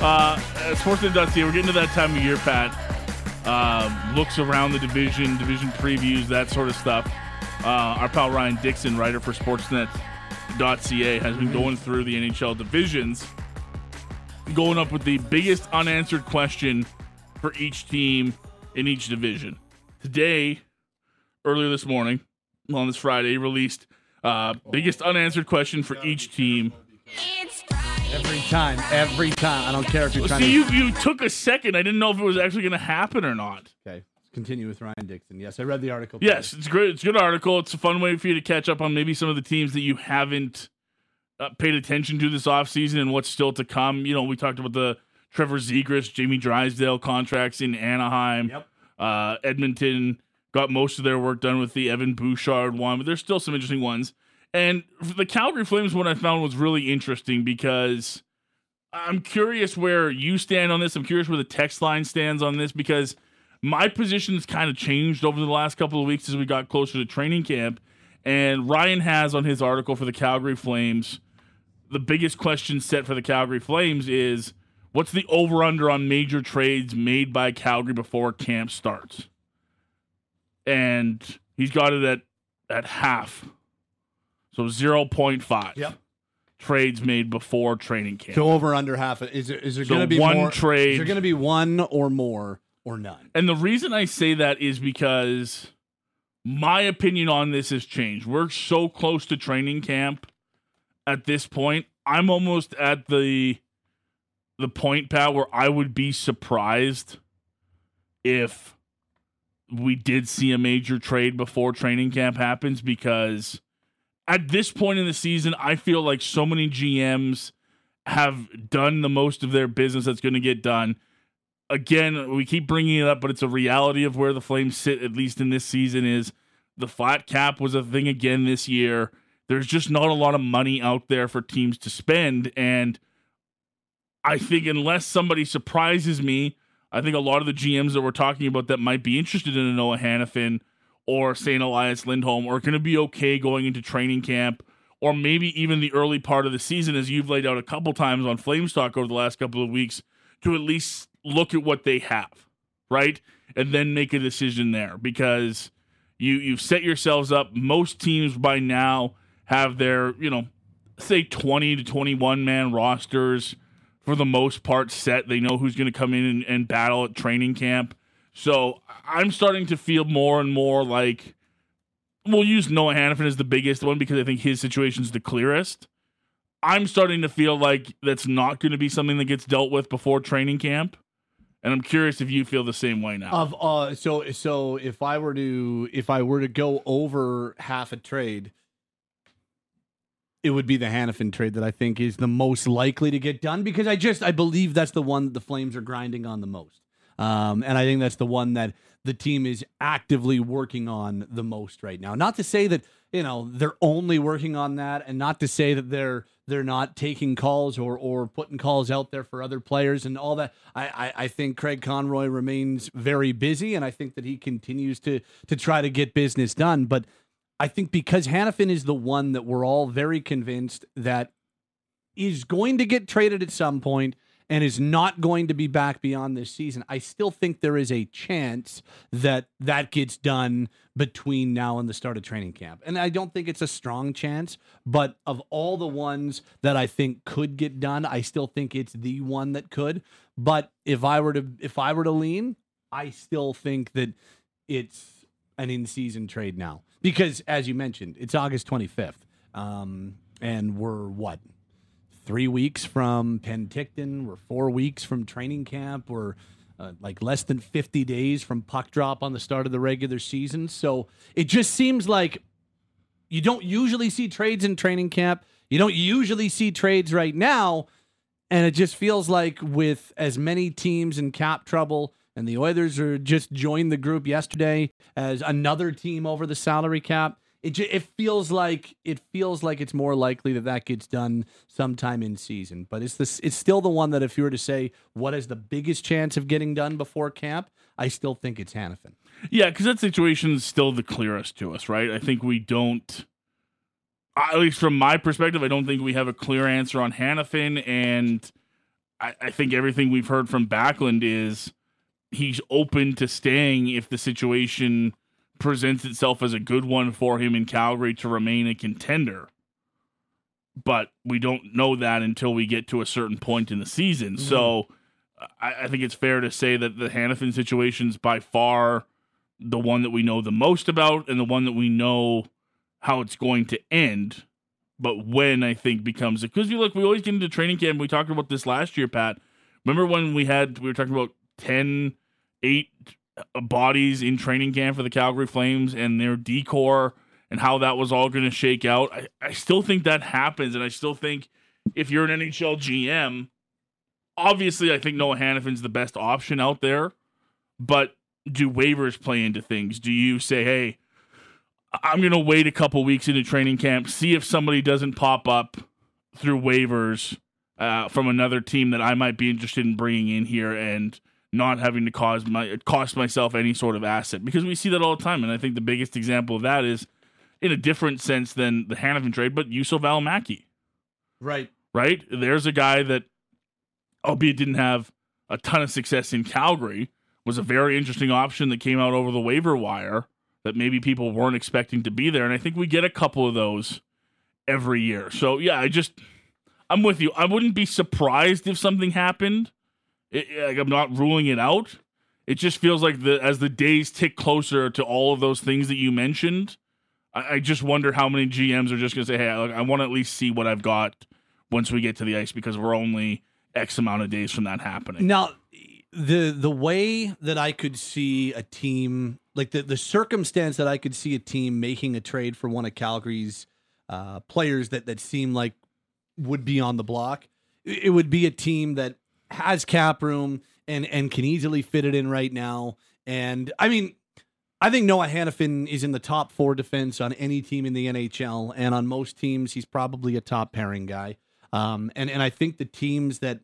Uh, Sportsnet.ca, we're getting to that time of year, Pat. Uh, looks around the division, division previews, that sort of stuff. Uh, our pal Ryan Dixon, writer for Sportsnet.ca, has been going through the NHL divisions, going up with the biggest unanswered question for each team in each division. Today, earlier this morning, on this Friday, released uh, biggest unanswered question for each team. Every time, every time. I don't care if you're trying See, to. you, you took a second. I didn't know if it was actually going to happen or not. Okay, let's continue with Ryan Dixon. Yes, I read the article. Yes, it's great. It's a good article. It's a fun way for you to catch up on maybe some of the teams that you haven't uh, paid attention to this offseason and what's still to come. You know, we talked about the Trevor Zegras, Jamie Drysdale contracts in Anaheim. Yep. Uh, Edmonton got most of their work done with the Evan Bouchard one, but there's still some interesting ones. And the Calgary Flames one I found was really interesting because I'm curious where you stand on this. I'm curious where the text line stands on this because my position has kind of changed over the last couple of weeks as we got closer to training camp. And Ryan has on his article for the Calgary Flames, the biggest question set for the Calgary Flames is what's the over under on major trades made by Calgary before camp starts? And he's got it at at half. So 0.5 Yep. trades made before training camp. So over under half. Is there is there So going to be one more, trade- Is there going to be one or more or none? And the reason I say that is because my opinion on this has changed. We're so close to training camp at this point. I'm almost at the the point, Pat, where I would be surprised if we did see a major trade before training camp happens because at this point in the season, I feel like so many GMs have done the most of their business that's going to get done again, we keep bringing it up, but it's a reality of where the Flames sit, at least in this season, is the flat cap was a thing again this year. There's just not a lot of money out there for teams to spend. And I think unless somebody surprises me, I think a lot of the GMs that we're talking about that might be interested in a Noah Hanifin or St. Elias Lindholm are going to be okay going into training camp or maybe even the early part of the season, as you've laid out a couple times on Flames Talk over the last couple of weeks, to at least look at what they have, right? And then make a decision there because you you've set yourselves up. Most teams by now have their, you know, say 20 to 21 man rosters for the most part set. They know who's going to come in and, and battle at training camp. So I'm starting to feel more and more like we'll use Noah Hanifin as the biggest one because I think his situation's the clearest. I'm starting to feel like that's not going to be something that gets dealt with before training camp. And I'm curious if you feel the same way now. Of uh, so so if I were to if I were to go over half a trade, it would be the Hanifin trade that I think is the most likely to get done because I just I believe that's the one that the Flames are grinding on the most, um, and I think that's the one that the team is actively working on the most right now. Not to say that you know they're only working on that, and not to say that they're they're not taking calls or or putting calls out there for other players and all that. I I, I think Craig Conroy remains very busy, and I think that he continues to to try to get business done, but. I think because Hanifin is the one that we're all very convinced that is going to get traded at some point and is not going to be back beyond this season. I still think there is a chance that that gets done between now and the start of training camp. And I don't think it's a strong chance, but of all the ones that I think could get done, I still think it's the one that could. But if I were to if I were to lean, I still think that it's an in-season trade now because, as you mentioned, it's August 25th, um, and we're what three weeks from Penticton. We're four weeks from training camp. We're uh, like less than 50 days from puck drop on the start of the regular season. So it just seems like you don't usually see trades in training camp. You don't usually see trades right now. And it just feels like with as many teams in cap trouble, and the Oilers are just joined the group yesterday as another team over the salary cap. It it feels like it feels like it's more likely that that gets done sometime in season. But it's this it's still the one that if you were to say what is the biggest chance of getting done before camp, I still think it's Hanifin. Yeah, because that situation is still the clearest to us, right? I think we don't, at least from my perspective, I don't think we have a clear answer on Hanifin. And I, I think everything we've heard from Backlund is he's open to staying if the situation presents itself as a good one for him in Calgary to remain a contender. But we don't know that until we get to a certain point in the season. Mm-hmm. So I, I, think it's fair to say that the Hanifin situation is by far the one that we know the most about and the one that we know how it's going to end. But when I think becomes it because you look, we always get into training camp. We talked about this last year, Pat. Remember when we had we were talking about 10, 8 uh, bodies in training camp for the Calgary Flames and their decor and how that was all going to shake out. I, I still think that happens, and I still think if you're an NHL GM, obviously I think Noah Hanifin's the best option out there, but do waivers play into things? Do you say, hey, I'm going to wait a couple weeks into training camp, see if somebody doesn't pop up through waivers uh, from another team that I might be interested in bringing in here and not having to cause my cost myself any sort of asset because we see that all the time, and I think the biggest example of that is in a different sense than the Hanifin trade, but Juuso Valimaki. Right. Right? There's a guy that, albeit didn't have a ton of success in Calgary, was a very interesting option that came out over the waiver wire that maybe people weren't expecting to be there. And I think we get a couple of those every year. So, yeah, I just, I'm with you. I wouldn't be surprised if something happened. It, like, I'm not ruling it out. It just feels like the as the days tick closer to all of those things that you mentioned, I, I just wonder how many GMs are just going to say, "Hey, I, I want to at least see what I've got once we get to the ice," because we're only X amount of days from that happening. Now, the the way that I could see a team like the the circumstance that I could see a team making a trade for one of Calgary's uh, players that that seem like would be on the block, it would be a team that has cap room and and can easily fit it in right now. And I mean, I think Noah Hanifin is in the top four defense on any team in the NHL, and on most teams, he's probably a top pairing guy. Um, and and I think the teams that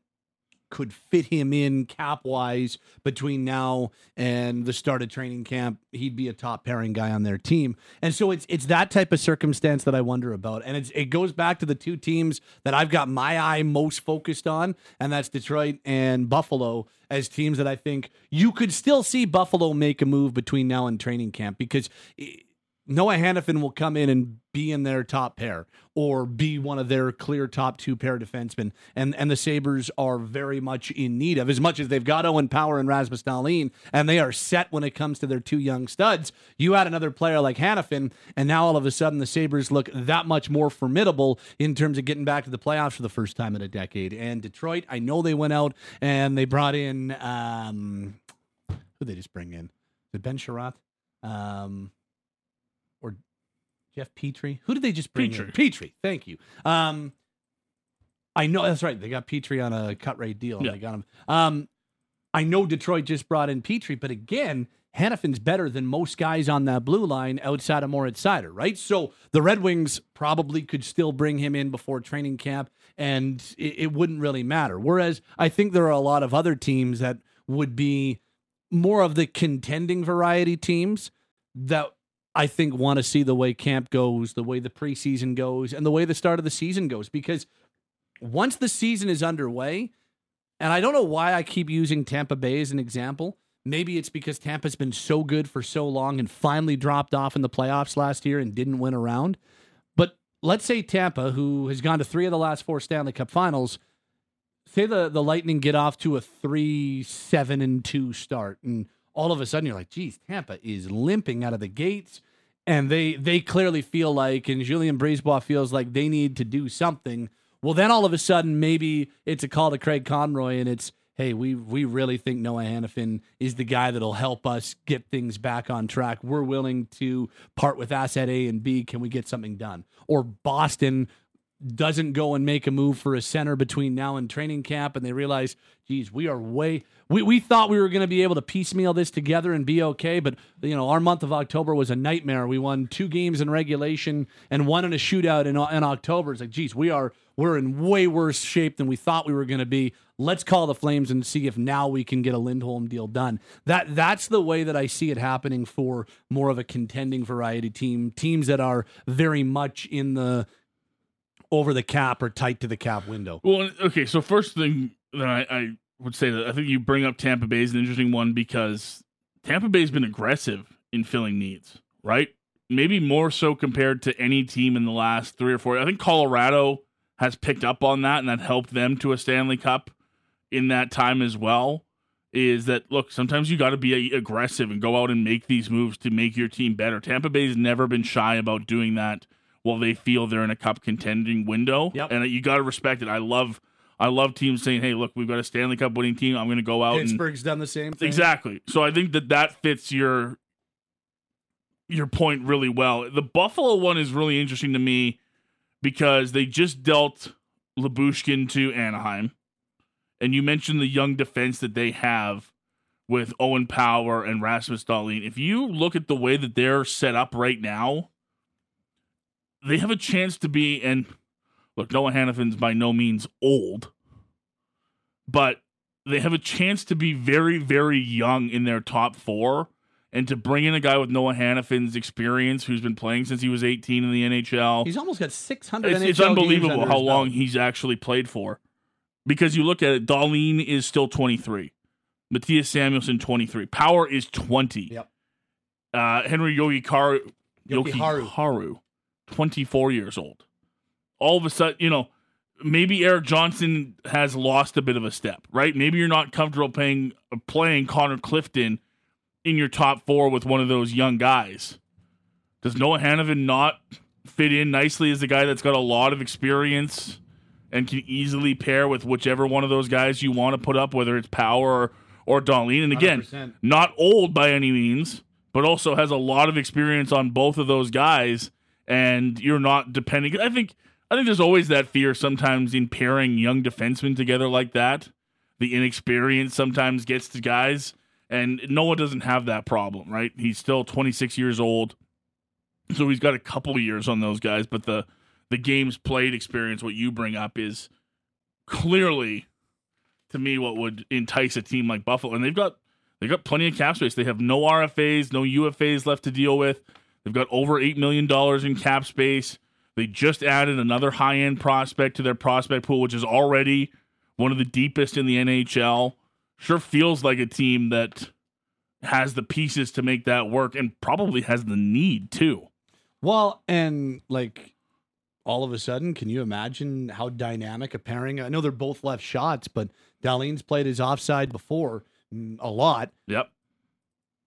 could fit him in cap wise between now and the start of training camp, he'd be a top pairing guy on their team. And so it's it's that type of circumstance that I wonder about. And it's, it goes back to the two teams that I've got my eye most focused on, and that's Detroit and Buffalo as teams that I think you could still see Buffalo make a move between now and training camp because. It, Noah Hanifin will come in and be in their top pair or be one of their clear top two pair defensemen. And and the Sabres are very much in need of, as much as they've got Owen Power and Rasmus Dahlin, and they are set when it comes to their two young studs. You add another player like Hanifin, and now all of a sudden the Sabres look that much more formidable in terms of getting back to the playoffs for the first time in a decade. And Detroit, I know they went out and they brought in um who they just bring in? The Ben Chiarot? Um Jeff Petry. Who did they just bring Petry. in? Petry. Thank you. Um, I know that's right. They got Petry on a cut rate deal. Yeah. They got him. Um, I know Detroit just brought in Petry, but again, Hanifin's better than most guys on that blue line outside of Moritz Seider, right? So the Red Wings probably could still bring him in before training camp, and it, it wouldn't really matter. Whereas I think there are a lot of other teams that would be more of the contending variety teams that I think want to see the way camp goes, the way the preseason goes, and the way the start of the season goes. Because once the season is underway, and I don't know why I keep using Tampa Bay as an example. Maybe it's because Tampa's been so good for so long and finally dropped off in the playoffs last year and didn't win a round. But let's say Tampa, who has gone to three of the last four Stanley Cup finals, say the, the Lightning get off to a three, seven, and two start. And all of a sudden you're like, geez, Tampa is limping out of the gates and they they clearly feel like, and Julien BriseBois feels like they need to do something. Well, then all of a sudden, maybe it's a call to Craig Conroy, and it's, hey, we we really think Noah Hanifin is the guy that'll help us get things back on track. We're willing to part with asset A and B. Can we get something done? Or Boston doesn't go and make a move for a center between now and training camp, and they realize, geez, we are way we, we thought we were going to be able to piecemeal this together and be okay, but you know our month of October was a nightmare. We won two games in regulation and one in a shootout in, in October. It's like, geez, we are we're in way worse shape than we thought we were going to be. Let's call the Flames and see if now we can get a Lindholm deal done. That that's the way that I see it happening for more of a contending variety team, teams that are very much in the over the cap or tight to the cap window. Well, okay, so first thing that I, I would say that I think you bring up Tampa Bay is an interesting one because Tampa Bay's been aggressive in filling needs, right? Maybe more so compared to any team in the last three or four. I think Colorado has picked up on that and that helped them to a Stanley Cup in that time as well. Is that look, sometimes you got to be aggressive and go out and make these moves to make your team better. Tampa Bay's never been shy about doing that while they feel they're in a cup contending window. Yep. And you got to respect it. I love I love teams saying, "Hey, look, we've got a Stanley Cup winning team. I'm going to go out and Pittsburgh's done the same thing. Exactly. So I think that that fits your your point really well. The Buffalo one is really interesting to me because they just dealt Lyubushkin to Anaheim, and you mentioned the young defense that they have with Owen Power and Rasmus Dahlin. If you look at the way that they're set up right now, they have a chance to be and look, Noah Hanifin's by no means old, but they have a chance to be very, very young in their top four. And to bring in a guy with Noah Hanifin's experience, who's been playing since he was 18 in the NHL, He's almost got 600 it's, NHL it's unbelievable how long he's actually played for. Because you look at it, Dahlin is still 23, Mattias Samuelsson 23, Power is 20. Yep. Uh, Henri Jokiharju, Yoki Haru. Haru, 24 years old. All of a sudden, you know, maybe Erik Johnson has lost a bit of a step, right? Maybe you're not comfortable playing playing Connor Clifton in your top four with one of those young guys. Does Noah Hanifin not fit in nicely as a guy that's got a lot of experience and can easily pair with whichever one of those guys you want to put up, whether it's Power or, or Dahlin? And again, 100%. not old by any means, but also has a lot of experience on both of those guys. And you're not depending. I think I think there's always that fear sometimes in pairing young defensemen together like that. The inexperience sometimes gets to guys, and Noah doesn't have that problem, right? He's still 26 years old, so he's got a couple years on those guys. But the the games played experience, what you bring up, is clearly to me what would entice a team like Buffalo, and they've got they've got plenty of cap space. They have no RFAs, no UFAs left to deal with. They've got over eight million dollars in cap space. They just added another high end prospect to their prospect pool, which is already one of the deepest in the NHL. Sure feels like a team that has the pieces to make that work and probably has the need too. Well, and like all of a sudden, can you imagine how dynamic a pairing? I know they're both left shots, but Dahlin's played his offside before mm, a lot. Yep.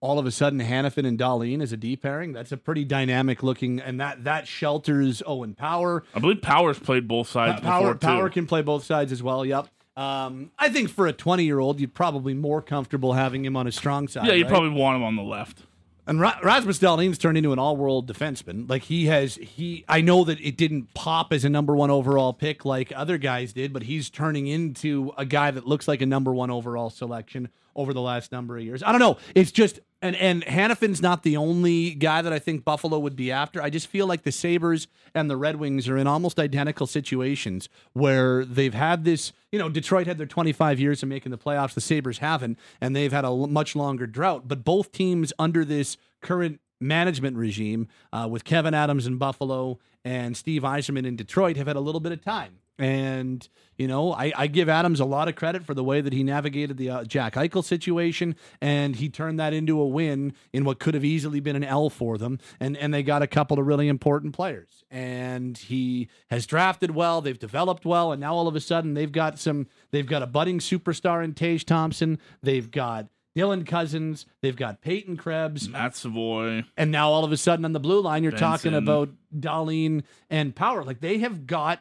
All of a sudden, Hanifin and Dahlin as a D pairing. That's a pretty dynamic looking, and that that shelters Owen Power. I believe Powers played both sides Power before Power can play both sides as well. Yep. Um, I think for a 20 year old, you'd probably more comfortable having him on his strong side. yeah, you right? probably want him on the left. And Ra- Rasmus Dahlin's turned into an all-world defenseman. Like he has, he. I know that it didn't pop as a number one overall pick like other guys did, but he's turning into a guy that looks like a number one overall selection over the last number of years. I don't know. It's just and and Hanifin's not the only guy that I think Buffalo would be after. I just feel like the Sabres and the Red Wings are in almost identical situations where they've had this. You know, Detroit had their 25 years of making the playoffs. The Sabres haven't, and they've had a much longer drought. But both teams under this current management regime, uh, with Kevyn Adams in Buffalo and Steve Yzerman in Detroit, have had a little bit of time. And you know, I, I give Adams a lot of credit for the way that he navigated the uh, Jack Eichel situation, and he turned that into a win in what could have easily been an L for them. And and they got a couple of really important players. And he has drafted well, they've developed well, and now all of a sudden they've got some. They've got a budding superstar in Tage Thompson. They've got Dylan Cozens. They've got Peyton Krebs. Matt Savoie. And now all of a sudden on the blue line, you're talking about Dahlin and Power. Like they have got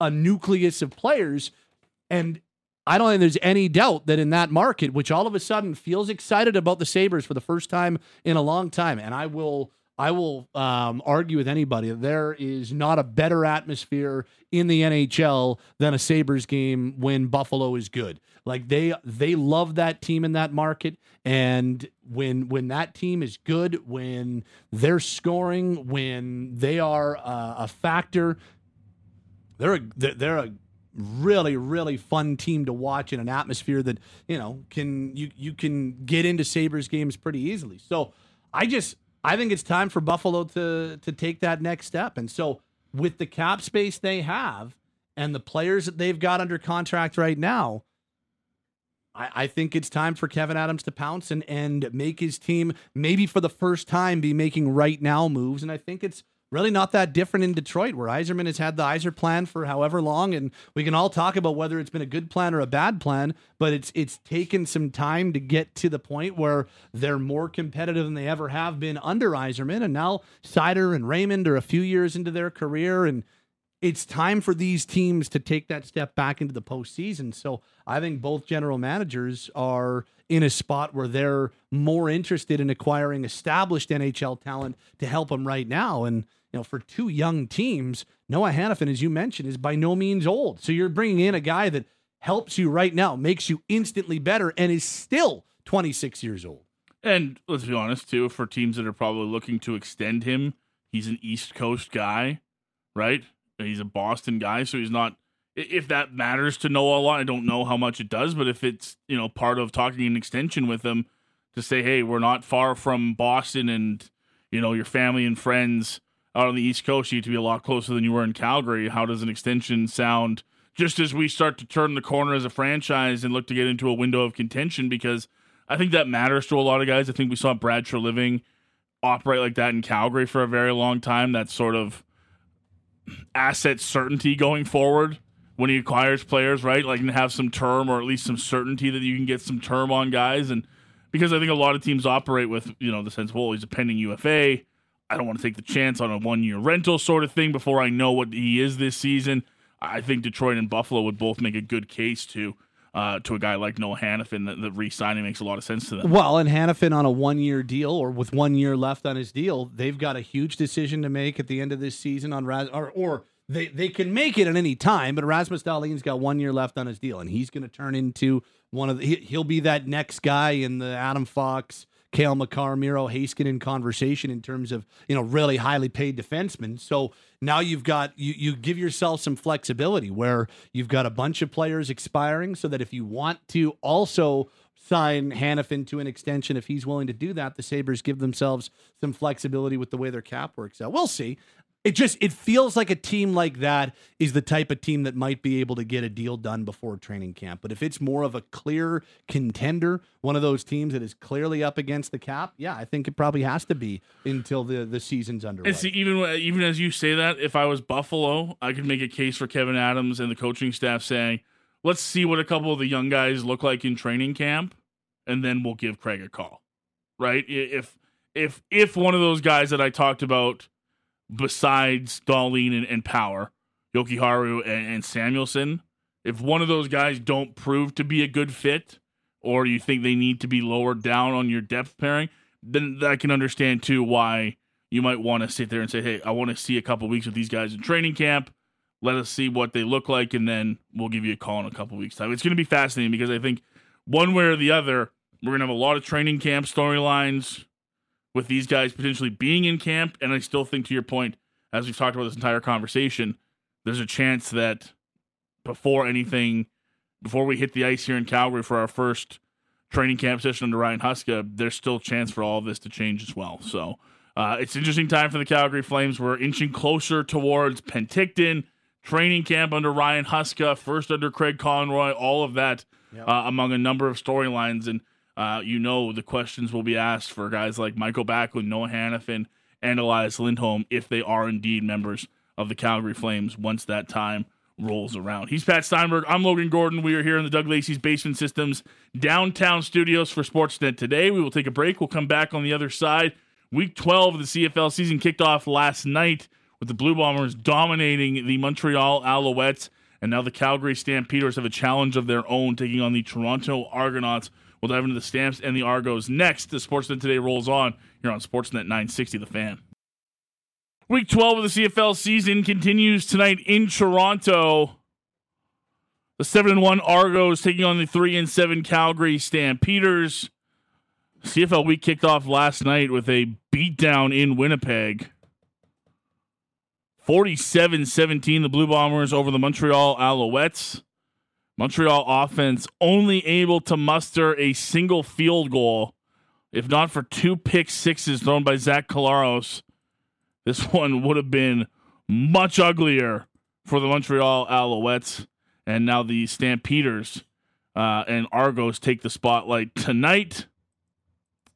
a nucleus of players. And I don't think there's any doubt that in that market, which all of a sudden feels excited about the Sabres for the first time in a long time, and I will I will um, argue with anybody there is not a better atmosphere in the NHL than a Sabres game when Buffalo is good. Like they they love that team in that market, and when when that team is good, when they're scoring, when they are uh, a factor, they're a they're, a really really fun team to watch in an atmosphere that you know can you you can get into Sabres games pretty easily. So I just I think it's time for Buffalo to to take that next step. And so with the cap space they have and the players that they've got under contract right now, I, I think it's time for Kevyn Adams to pounce and, and make his team maybe for the first time be making right now moves. And I think it's really not that different in Detroit, where Yzerman has had the Yzer plan for however long, and we can all talk about whether it's been a good plan or a bad plan. But it's it's taken some time to get to the point where they're more competitive than they ever have been under Yzerman, and now Seider and Raymond are a few years into their career, and it's time for these teams to take that step back into the postseason. So I think both general managers are in a spot where they're more interested in acquiring established NHL talent to help them right now. And you know, for two young teams, Noah Hanifin, as you mentioned, is by no means old. So you're bringing in a guy that helps you right now, makes you instantly better, and is still 26 years old. And let's be honest, too, for teams that are probably looking to extend him, he's an East Coast guy, right? He's a Boston guy, so he's not. If that matters to Noah a lot, I don't know how much it does, but if it's you know part of talking an extension with him to say, hey, we're not far from Boston, and you know your family and friends out on the East Coast, you get to be a lot closer than you were in Calgary. How does an extension sound? Just as we start to turn the corner as a franchise and look to get into a window of contention, because I think that matters to a lot of guys. I think we saw Brad Treliving operate like that in Calgary for a very long time. That sort of asset certainty going forward when he acquires players, right? Like and have some term or at least some certainty that you can get some term on guys. And because I think a lot of teams operate with, you know, the sense, well, he's a pending UFA. I don't want to take the chance on a one year rental sort of thing before I know what he is this season. I think Detroit and Buffalo would both make a good case to uh, to a guy like Noah Hanifin that the re-signing makes a lot of sense to them. Well, and Hanifin on a one-year deal or with one year left on his deal, they've got a huge decision to make at the end of this season on or, or they they can make it at any time, but Erasmus Dahlin's got one year left on his deal, and he's going to turn into one of the. He, will be that next guy in the Adam Fox, Cale Makar, Miro Heiskanen conversation in terms of you know really highly paid defensemen. So now you've got you you give yourself some flexibility where you've got a bunch of players expiring, so that if you want to also sign Hanifin to an extension if he's willing to do that. The Sabres give themselves some flexibility with the way their cap works out. We'll see it just it feels like a team like that is the type of team that might be able to get a deal done before training camp. But if it's more of a clear contender, one of those teams that is clearly up against the cap, yeah, I think it probably has to be until the the season's underway. And see, even even as you say that, if I was Buffalo, I could make a case for Kevyn Adams and the coaching staff saying, "Let's see what a couple of the young guys look like in training camp, and then we'll give Craig a call." Right? If if if one of those guys that I talked about besides Dahlin and, and Power, Jokiharju and, and Samuelsson, if one of those guys don't prove to be a good fit, or you think they need to be lowered down on your depth pairing, then I can understand too why you might want to sit there and say, "Hey, I want to see a couple weeks with these guys in training camp. Let us see what they look like, and then we'll give you a call in a couple weeks' time." It's going to be fascinating because I think one way or the other, we're going to have a lot of training camp storylines with these guys potentially being in camp. And I still think, to your point, as we've talked about this entire conversation, there's a chance that before anything, before we hit the ice here in Calgary for our first training camp session under Ryan Huska, there's still a chance for all of this to change as well. So uh, it's an interesting time for the Calgary Flames. We're inching closer towards Penticton, training camp under Ryan Huska, first under Craig Conroy, all of that yep. uh, among a number of storylines. And uh, you know the questions will be asked for guys like Michael Backlund, Noah Hanifin, and Elias Lindholm if they are indeed members of the Calgary Flames once that time rolls around. He's Pat Steinberg. I'm Logan Gordon. We are here in the Doug Lacey's Basement Systems downtown studios for Sportsnet today. We will take a break. We'll come back on the other side. Week 12 of the CFL season kicked off last night with the Blue Bombers dominating the Montreal Alouettes. And now the Calgary Stampeders have a challenge of their own, taking on the Toronto Argonauts We'll dive into the Stamps and the Argos next. The Sportsnet Today rolls on here on Sportsnet 960 The Fan. Week 12 of the CFL season continues tonight in Toronto. The 7 and 1 Argos taking on the 3 and 7 Calgary Stampeders. CFL week kicked off last night with a beatdown in Winnipeg. 47 17, the Blue Bombers over the Montreal Alouettes. Montreal offense only able to muster a single field goal, if not for two pick sixes thrown by Zach Collaros. This one would have been much uglier for the Montreal Alouettes. And now the Stampeders uh, and Argos take the spotlight tonight.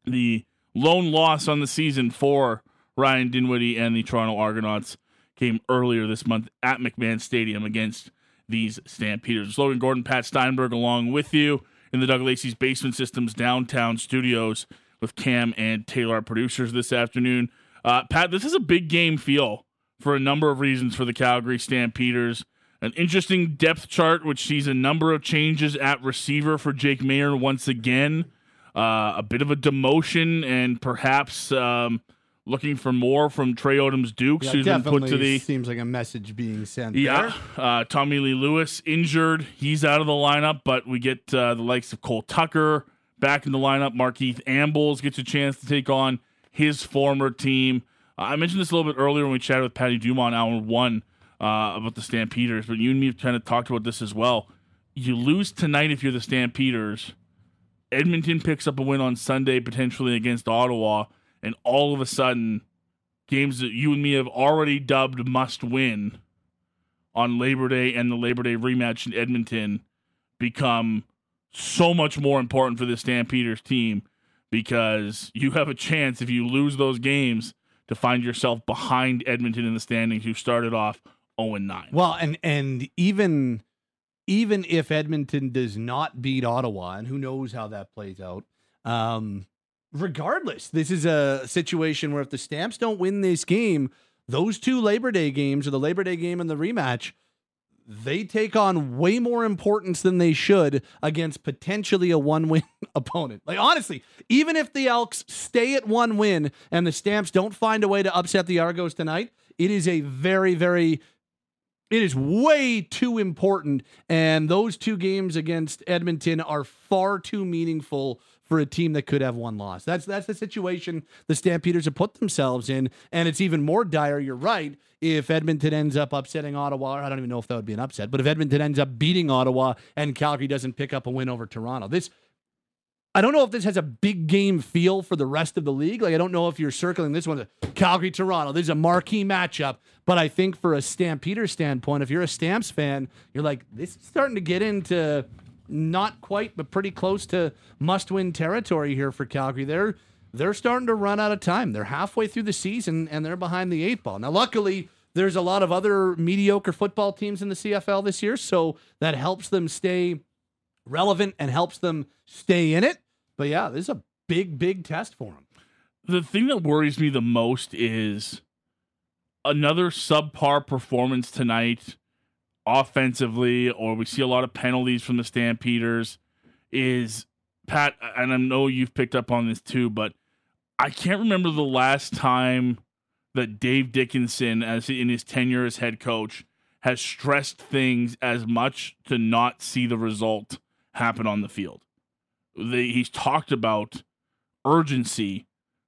The lone loss on the season for Ryan Dinwiddie and the Toronto Argonauts came earlier this month at McMahon Stadium against these Stampeders. Logan Gordon, Pat Steinberg, along with you in the Doug Lacey's Basement Systems downtown studios with Cam and Taylor, producers, this afternoon. Uh, Pat, this is a big game feel for a number of reasons for the Calgary Stampeders. An interesting depth chart, which sees a number of changes at receiver for Jake Maier once again. Uh, a bit of a demotion and perhaps um, looking for more from Trey Odoms Dukes, Yeah, who's been put to the seems like a message being sent. yeah, there. uh, Tommy Lee Lewis injured. He's out of the lineup, but we get uh, the likes of Cole Tucker back in the lineup. Markeith Ambles gets a chance to take on his former team. Uh, I mentioned this a little bit earlier when we chatted with Patty Dumont, hour one, uh, about the Stampeders, but you and me have kind of talked about this as well. You lose tonight if you're the Stampeders. Edmonton picks up a win on Sunday, potentially against Ottawa, and all of a sudden, games that you and me have already dubbed must win on Labor Day and the Labor Day rematch in Edmonton become so much more important for the Stampeders team because you have a chance if you lose those games to find yourself behind Edmonton in the standings who started off 0 and 9. Well, and and even even if Edmonton does not beat Ottawa, and who knows how that plays out, um, regardless, this is a situation where if the Stamps don't win this game, those two Labor Day games, or the Labor Day game and the rematch, they take on way more importance than they should against potentially a one win opponent. Like, honestly, even if the Elks stay at one win and the Stamps don't find a way to upset the Argos tonight, it is a very, very it is way too important, and those two games against Edmonton are far too meaningful for a team that could have one loss. That's that's the situation the Stampeders have put themselves in, and it's even more dire. You're right. If Edmonton ends up upsetting Ottawa, I don't even know if that would be an upset, but if Edmonton ends up beating Ottawa and Calgary doesn't pick up a win over Toronto, this I don't know if this has a big game feel for the rest of the league. Like I don't know if you're circling this one, Calgary Toronto. This is a marquee matchup, but I think for a Stampeder standpoint, if you're a Stamps fan, you're like this is starting to get into not quite, but pretty close to must-win territory here for Calgary. They're they're starting to run out of time. They're halfway through the season and they're behind the eight ball. Now, luckily. There's a lot of other mediocre football teams in the CFL this year, so that helps them stay relevant and helps them stay in it. But yeah, this is a big, big test for them. The thing that worries me the most is another subpar performance tonight offensively, or we see a lot of penalties from the Stampeders. Is Pat, and I know you've picked up on this too, but I can't remember the last time that Dave Dickenson, as in his tenure as head coach, has stressed things as much to not see the result happen on the field. He's talked about urgency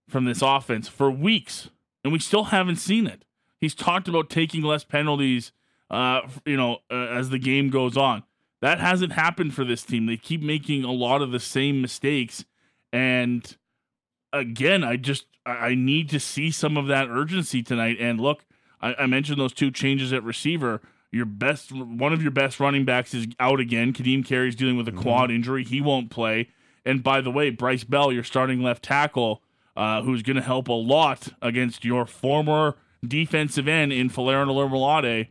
from this offense for weeks, and we still haven't seen it. He's talked about taking less penalties, uh, you know, uh, as the game goes on. That hasn't happened for this team. They keep making a lot of the same mistakes, and again, I just I need to see some of that urgency tonight. And look, I, I mentioned those two changes at receiver. Your best, one of your best running backs is out again. Kadeem Carey's dealing with a quad injury; he won't play. And by the way, Bryce Bell, your starting left tackle, uh, who's going to help a lot against your former defensive end in Folarin Orimolade,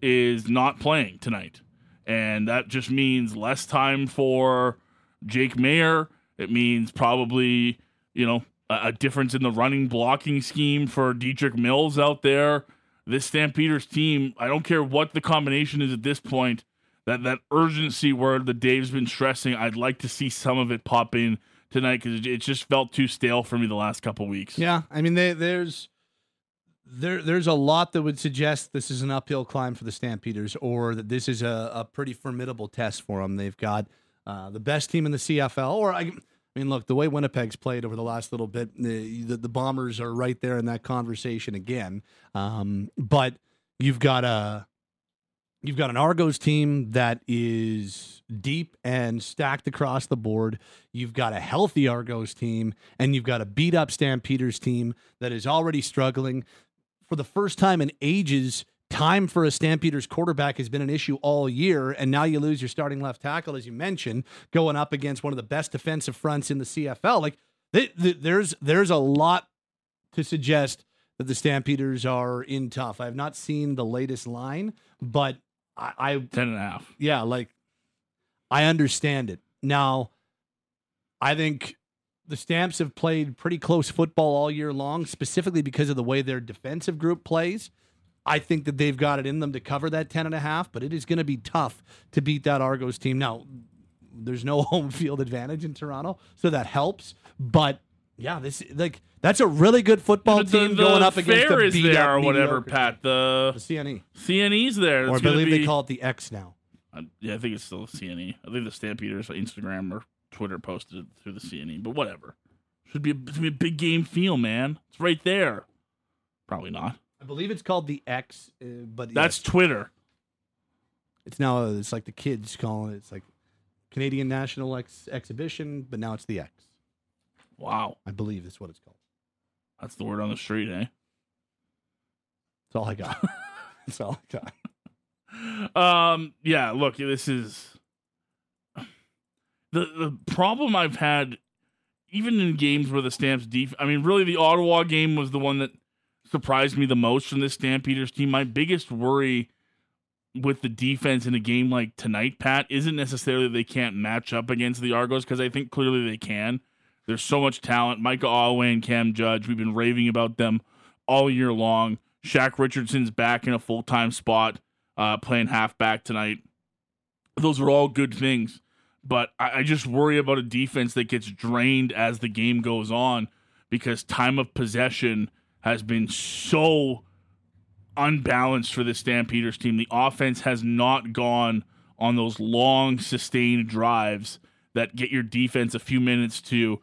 is not playing tonight. And that just means less time for Jake Maier. It means probably, you know, a difference in the running blocking scheme for Dedrick Mills out there. This Stampeders team, I don't care what the combination is at this point, that that urgency word that Dave's been stressing, I'd like to see some of it pop in tonight because it, it just felt too stale for me the last couple weeks. Yeah, I mean, they, there's there there's a lot that would suggest this is an uphill climb for the Stampeders, or that this is a, a pretty formidable test for them. They've got uh, the best team in the CFL, or I. I mean, look, the way Winnipeg's played over the last little bit, the the, the Bombers are right there in that conversation again. Um, but you've got a you've got an Argos team that is deep and stacked across the board. You've got a healthy Argos team, and you've got a beat up Stampeders team that is already struggling. For the first time in ages, time for a Stampeders quarterback has been an issue all year, and now you lose your starting left tackle, as you mentioned, going up against one of the best defensive fronts in the CFL. Like they, they, there's there's a lot to suggest that the Stampeders are in tough. I have not seen the latest line, but I, I Ten and a half. yeah, like I understand it. Now, I think the Stamps have played pretty close football all year long, specifically because of the way their defensive group plays. I think that they've got it in them to cover that 10 and a half, but it is going to be tough to beat that Argos team. Now, there's no home field advantage in Toronto, so that helps, but yeah, this like that's a really good football the- team the going up against the is beat there or whatever, Pat. The The CNE, CNE's there. or I believe they call it the X now. Uh, yeah, I think it's still the CNE. I think the Stampeders Instagram or Twitter posted it through the CNE, but whatever. Should be a, should be a big game feel, man. It's right there. Probably not. I believe it's called the X, uh, but That's yes, Twitter. it's now uh, it's like the kids calling it. It's like Canadian National Ex- Exhibition, but now it's the X. Wow, I believe that's what it's called. that's the word on the street, eh? That's all I got. that's all I got. Um, yeah. Look, this is the the problem I've had, even in games where the Stamps def. I mean, really, the Ottawa game was the one that surprised me the most from this Stampeders team. My biggest worry with the defense in a game like tonight, Pat, isn't necessarily they can't match up against the Argos because I think clearly they can. There's so much talent. Micah Awe and Cam Judge, we've been raving about them all year long. Shaq Richardson's back in a full time spot, uh, playing halfback tonight. Those are all good things. But I, I just worry about a defense that gets drained as the game goes on because time of possession has been so unbalanced for the Stampeders team. The offense has not gone on those long, sustained drives that get your defense a few minutes to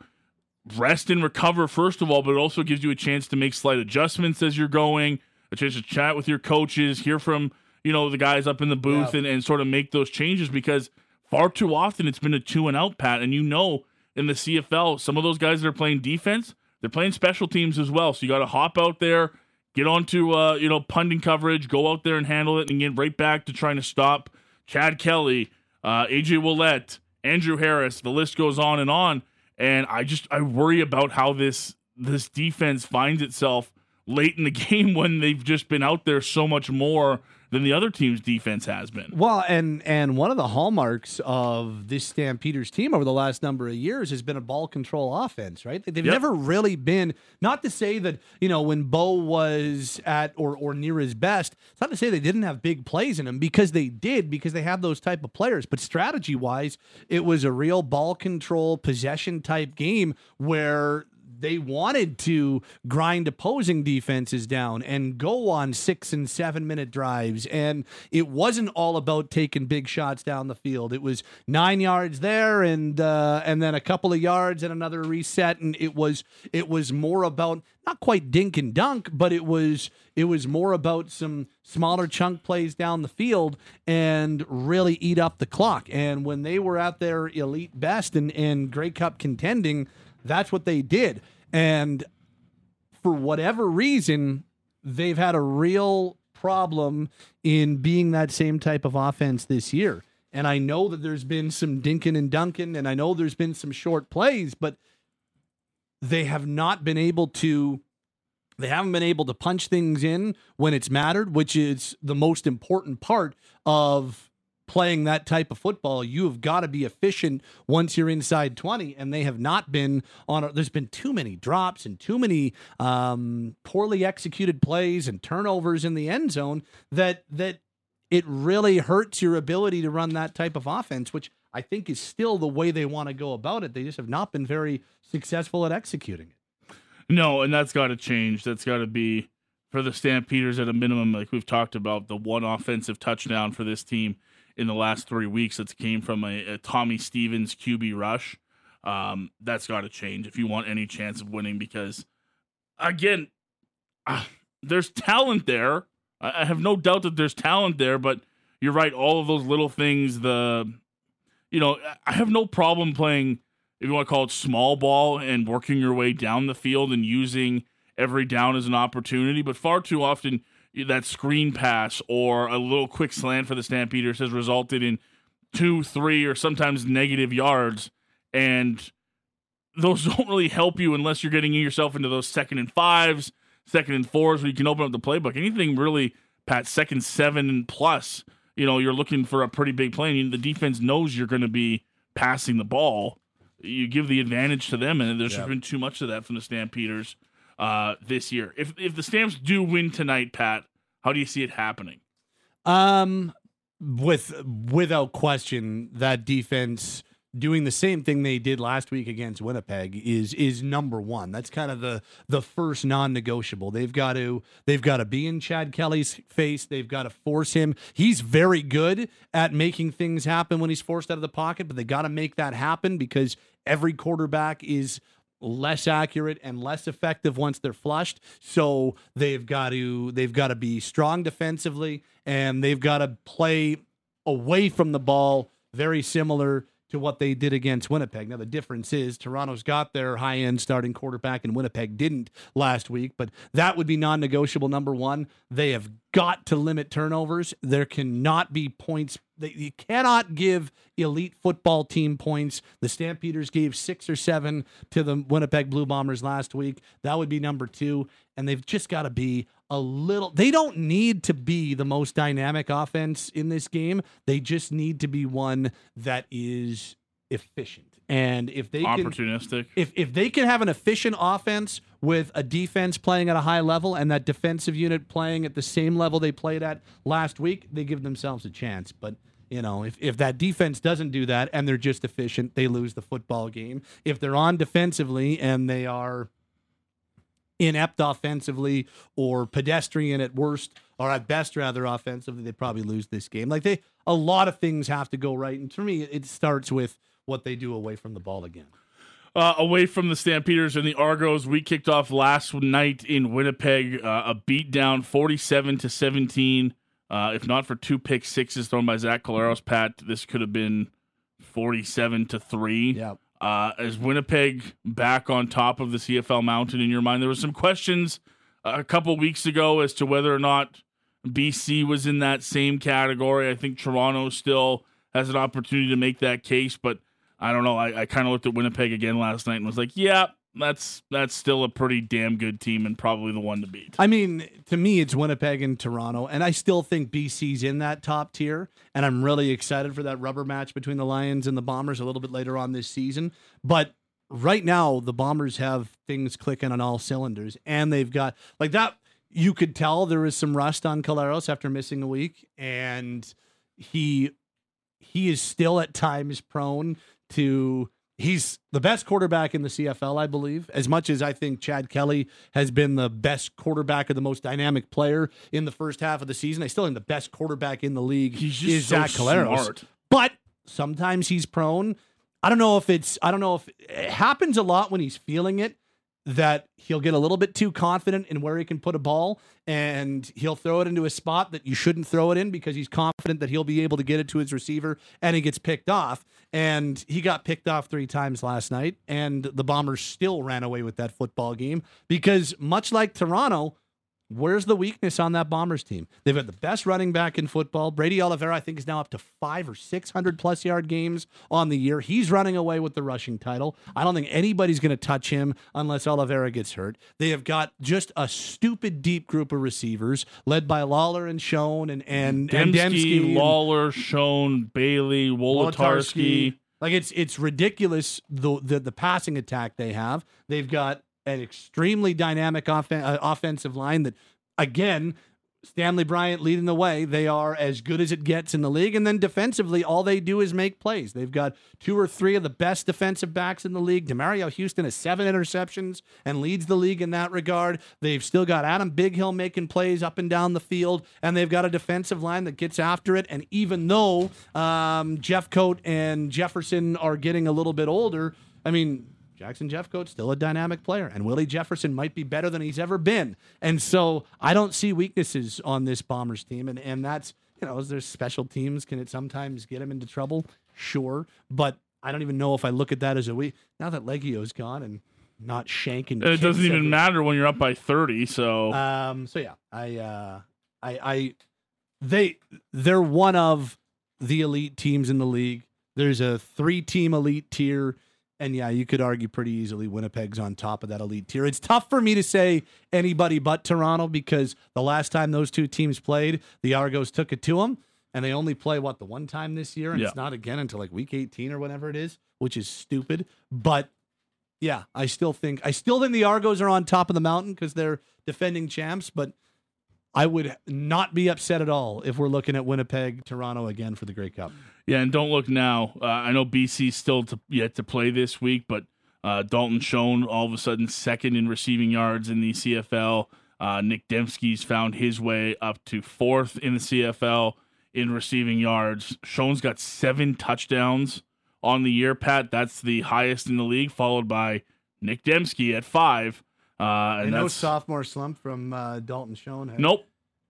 rest and recover, first of all, but it also gives you a chance to make slight adjustments as you're going, a chance to chat with your coaches, hear from, you know, the guys up in the booth Yeah. and, and sort of make those changes because far too often it's been a two and out, Pat. And you know, in the CFL, some of those guys that are playing defense, they're playing special teams as well. So you got to hop out there, get onto, uh, you know, punting coverage, go out there and handle it, and get right back to trying to stop Chad Kelly, uh, AJ Ouellette, Andrew Harris. The list goes on and on. And I just I worry about how this this defense finds itself late in the game when they've just been out there so much more than the other team's defense has been. Well, and and one of the hallmarks of this Stampeders team over the last number of years has been a ball control offense, right? They've Yep. never really been not to say that, you know, when Bo was at or or near his best, it's not to say they didn't have big plays in him because they did because they have those type of players, but strategy wise, it was a real ball control possession type game where they wanted to grind opposing defenses down and go on six and seven minute drives. And it wasn't all about taking big shots down the field. It was nine yards there and uh, and then a couple of yards and another reset. And it was it was more about not quite dink and dunk, but it was it was more about some smaller chunk plays down the field and really eat up the clock. And when they were at their elite best and, and Grey Cup contending, that's what they did. And for whatever reason, they've had a real problem in being that same type of offense this year. And I know that there's been some dinking and dunking, and I know there's been some short plays, but they have not been able to they haven't been able to punch things in when it's mattered, which is the most important part of playing that type of football. You have got to be efficient once you're inside 20, and they have not been on. A, there's been too many drops and too many um, poorly executed plays and turnovers in the end zone that that it really hurts your ability to run that type of offense, which I think is still the way they want to go about it. They just have not been very successful at executing it. No, and that's got to change. That's got to be for the Stampeders at a minimum, like we've talked about, the one offensive touchdown for this team in the last three weeks that's came from a, a Tommy Stevens QB rush. Um, that's got to change if you want any chance of winning because, again, uh, there's talent there. I, I have no doubt that there's talent there, but you're right. All of those little things, the, you know, I have no problem playing if you want to call it small ball and working your way down the field and using every down as an opportunity. But far too often, that screen pass or a little quick slant for the Stampeders has resulted in two, three, or sometimes negative yards. And those don't really help you unless you're getting yourself into those second and fives, second and fours where you can open up the playbook. Anything really, Pat, second seven and plus, you know, you're looking for a pretty big play. And the defense knows you're going to be passing the ball. You give the advantage to them, and there's Yeah. been too much of that from the Stampeders uh, this year. If if the Stamps do win tonight, Pat, how do you see it happening? Um, with without question, that defense doing the same thing they did last week against Winnipeg is is number one. That's kind of the the first non-negotiable. They've got to they've got to be in Chad Kelly's face. They've got to force him. He's very good at making things happen when he's forced out of the pocket, but they got to make that happen because every quarterback is less accurate and less effective once they're flushed. So they've got to they've got to be strong defensively and they've got to play away from the ball very similar to what they did against Winnipeg. Now the difference is Toronto's got their high-end starting quarterback and Winnipeg didn't last week, but that would be non-negotiable number 1. They have got to limit turnovers. There cannot be points you cannot give elite football team points. The Stampeders gave 6 or 7 to the Winnipeg Blue Bombers last week. That would be number 2 and they've just got to be a little they don't need to be the most dynamic offense in this game they just need to be one that is efficient and if they can Opportunistic. if if they can have an efficient offense with a defense playing at a high level and that defensive unit playing at the same level they played at last week they give themselves a chance but you know, if, if that defense doesn't do that and they're just efficient, they lose the football game. If they're on defensively and they are inept offensively or pedestrian at worst or at best rather offensively they probably lose this game like they a lot of things have to go right and for me it starts with what they do away from the ball again uh, away from the Stampeders and the Argos. We kicked off last night in Winnipeg, uh, a beat down 47 to 17. Uh, if not for two pick sixes thrown by Zach Collaros, Pat, this could have been 47 to 3. yeah Uh, is Winnipeg back on top of the CFL mountain in your mind? There were some questions uh, a couple weeks ago as to whether or not BC was in that same category. I think Toronto still has an opportunity to make that case, but I don't know. I, I kind of looked at Winnipeg again last night and was like, yeah, that's that's still a pretty damn good team and probably the one to beat. I mean, to me, it's Winnipeg and Toronto, and I still think BC's in that top tier. And I'm really excited for that rubber match between the Lions and the Bombers a little bit later on this season. But right now, the Bombers have things clicking on all cylinders, and they've got like that. You could tell there was some rust on Collaros after missing a week, and he he is still at times prone to he's the best quarterback in the CFL, I believe. As much as I think Chad Kelly has been the best quarterback or the most dynamic player in the first half of the season, I still think the best quarterback in the league He's just is so Zach Collaros. smart. But sometimes he's prone. I don't know if it's I don't know if it happens a lot when he's feeling it that he'll get a little bit too confident in where he can put a ball and he'll throw it into a spot that you shouldn't throw it in because he's confident that he'll be able to get it to his receiver and he gets picked off. And he got picked off 3 times last night and the Bombers still ran away with that football game because much like Toronto Where's the weakness on that Bombers team? They've got the best running back in football. Brady Oliveira, I think, is now up to five or 600 plus yard games on the year. He's running away with the rushing title. I don't think anybody's going to touch him unless Oliveira gets hurt. They have got just a stupid deep group of receivers led by Lawler and Schoen and, and, and Demski, Demski and- Lawler, Schoen, Bailey, Wolitarski. Like it's it's ridiculous the, the the passing attack they have. They've got an extremely dynamic offen- uh, offensive line that again Stanley Bryant leading the way. They are as good as it gets in the league. And then defensively, all they do is make plays. They've got two or three of the best defensive backs in the league. Demerio Houston has seven interceptions and leads the league in that regard. They've still got Adam Bighill making plays up and down the field. And they've got a defensive line that gets after it. And even though um, Jeffcoat and Jefferson are getting a little bit older, I mean, Jackson Jeffcoat's still a dynamic player, and Willie Jefferson might be better than he's ever been. And so I don't see weaknesses on this Bombers team, and and that's you know, is there special teams? Can it sometimes get him into trouble? Sure, but I don't even know if I look at that as a weak. Now that Liegghio's gone and not shanking, It doesn't even every- matter when you're up by 30. So Um, so yeah, I uh, I, I they they're one of the elite teams in the league. There's a three team elite tier. And yeah, you could argue pretty easily Winnipeg's on top of that elite tier. It's tough for me to say anybody but Toronto because the last time those two teams played, the Argos took it to them, and they only play what the one time this year, and Yeah. it's not again until like week 18 or whatever it is, which is stupid. But yeah, I still think I still think the Argos are on top of the mountain because they're defending champs, but I would not be upset at all if we're looking at Winnipeg, Toronto again for the Grey Cup. Yeah, and don't look now. Uh, I know BC's still to, yet to play this week, but uh, Dalton Schoen all of a sudden second in receiving yards in the CFL. Uh, Nick Demski's found his way up to fourth in the CFL in receiving yards. Schoen's got seven touchdowns on the year, Pat. That's the highest in the league, followed by Nick Demski at five. Uh, and And no sophomore slump from uh, Dalton Schoen. nope,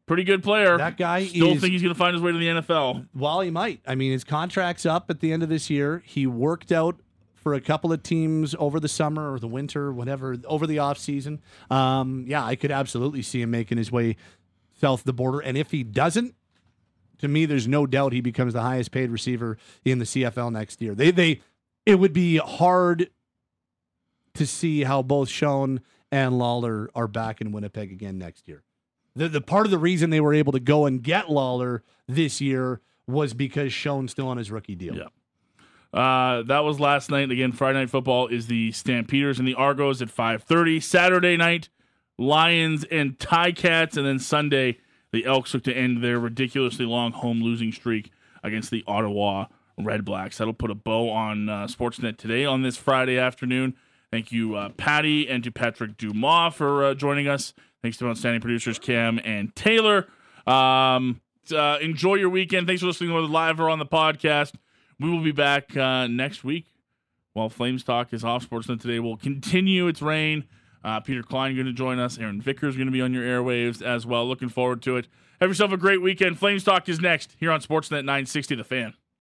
pretty good player. That guy is Still is think he's going to find his way to the NFL. Well, he might. I mean, his contract's up at the end of this year. He worked out for a couple of teams over the summer or the winter, whatever, over the off season. Um, yeah, I could absolutely see him making his way south of the border. And if he doesn't, to me, there's no doubt he becomes the highest paid receiver in the CFL next year. They they it would be hard to see how both Schoen and Lawler are back in Winnipeg again next year. The the part of the reason they were able to go and get Lawler this year was because Schoen's still on his rookie deal. Yeah. Uh, that was last night. Again, Friday night football is the Stampeders and the Argos at 5:30. Saturday night, Lions and Ti-Cats. and then Sunday, the Elks look to end their ridiculously long home losing streak against the Ottawa Redblacks. That'll put a bow on uh, Sportsnet today on this Friday afternoon. Thank you, uh, Patty, and to Patrick Dumas for uh, joining us. Thanks to outstanding producers Cam and Taylor. Um, uh, enjoy your weekend. Thanks for listening whether live or on the podcast. We will be back uh, next week while Flames Talk is off. Sportsnet today will continue its reign. Uh, Peter Klein going to join us. Aaron Vickers going to be on your airwaves as well. Looking forward to it. Have yourself a great weekend. Flames Talk is next here on Sportsnet 960 The Fan.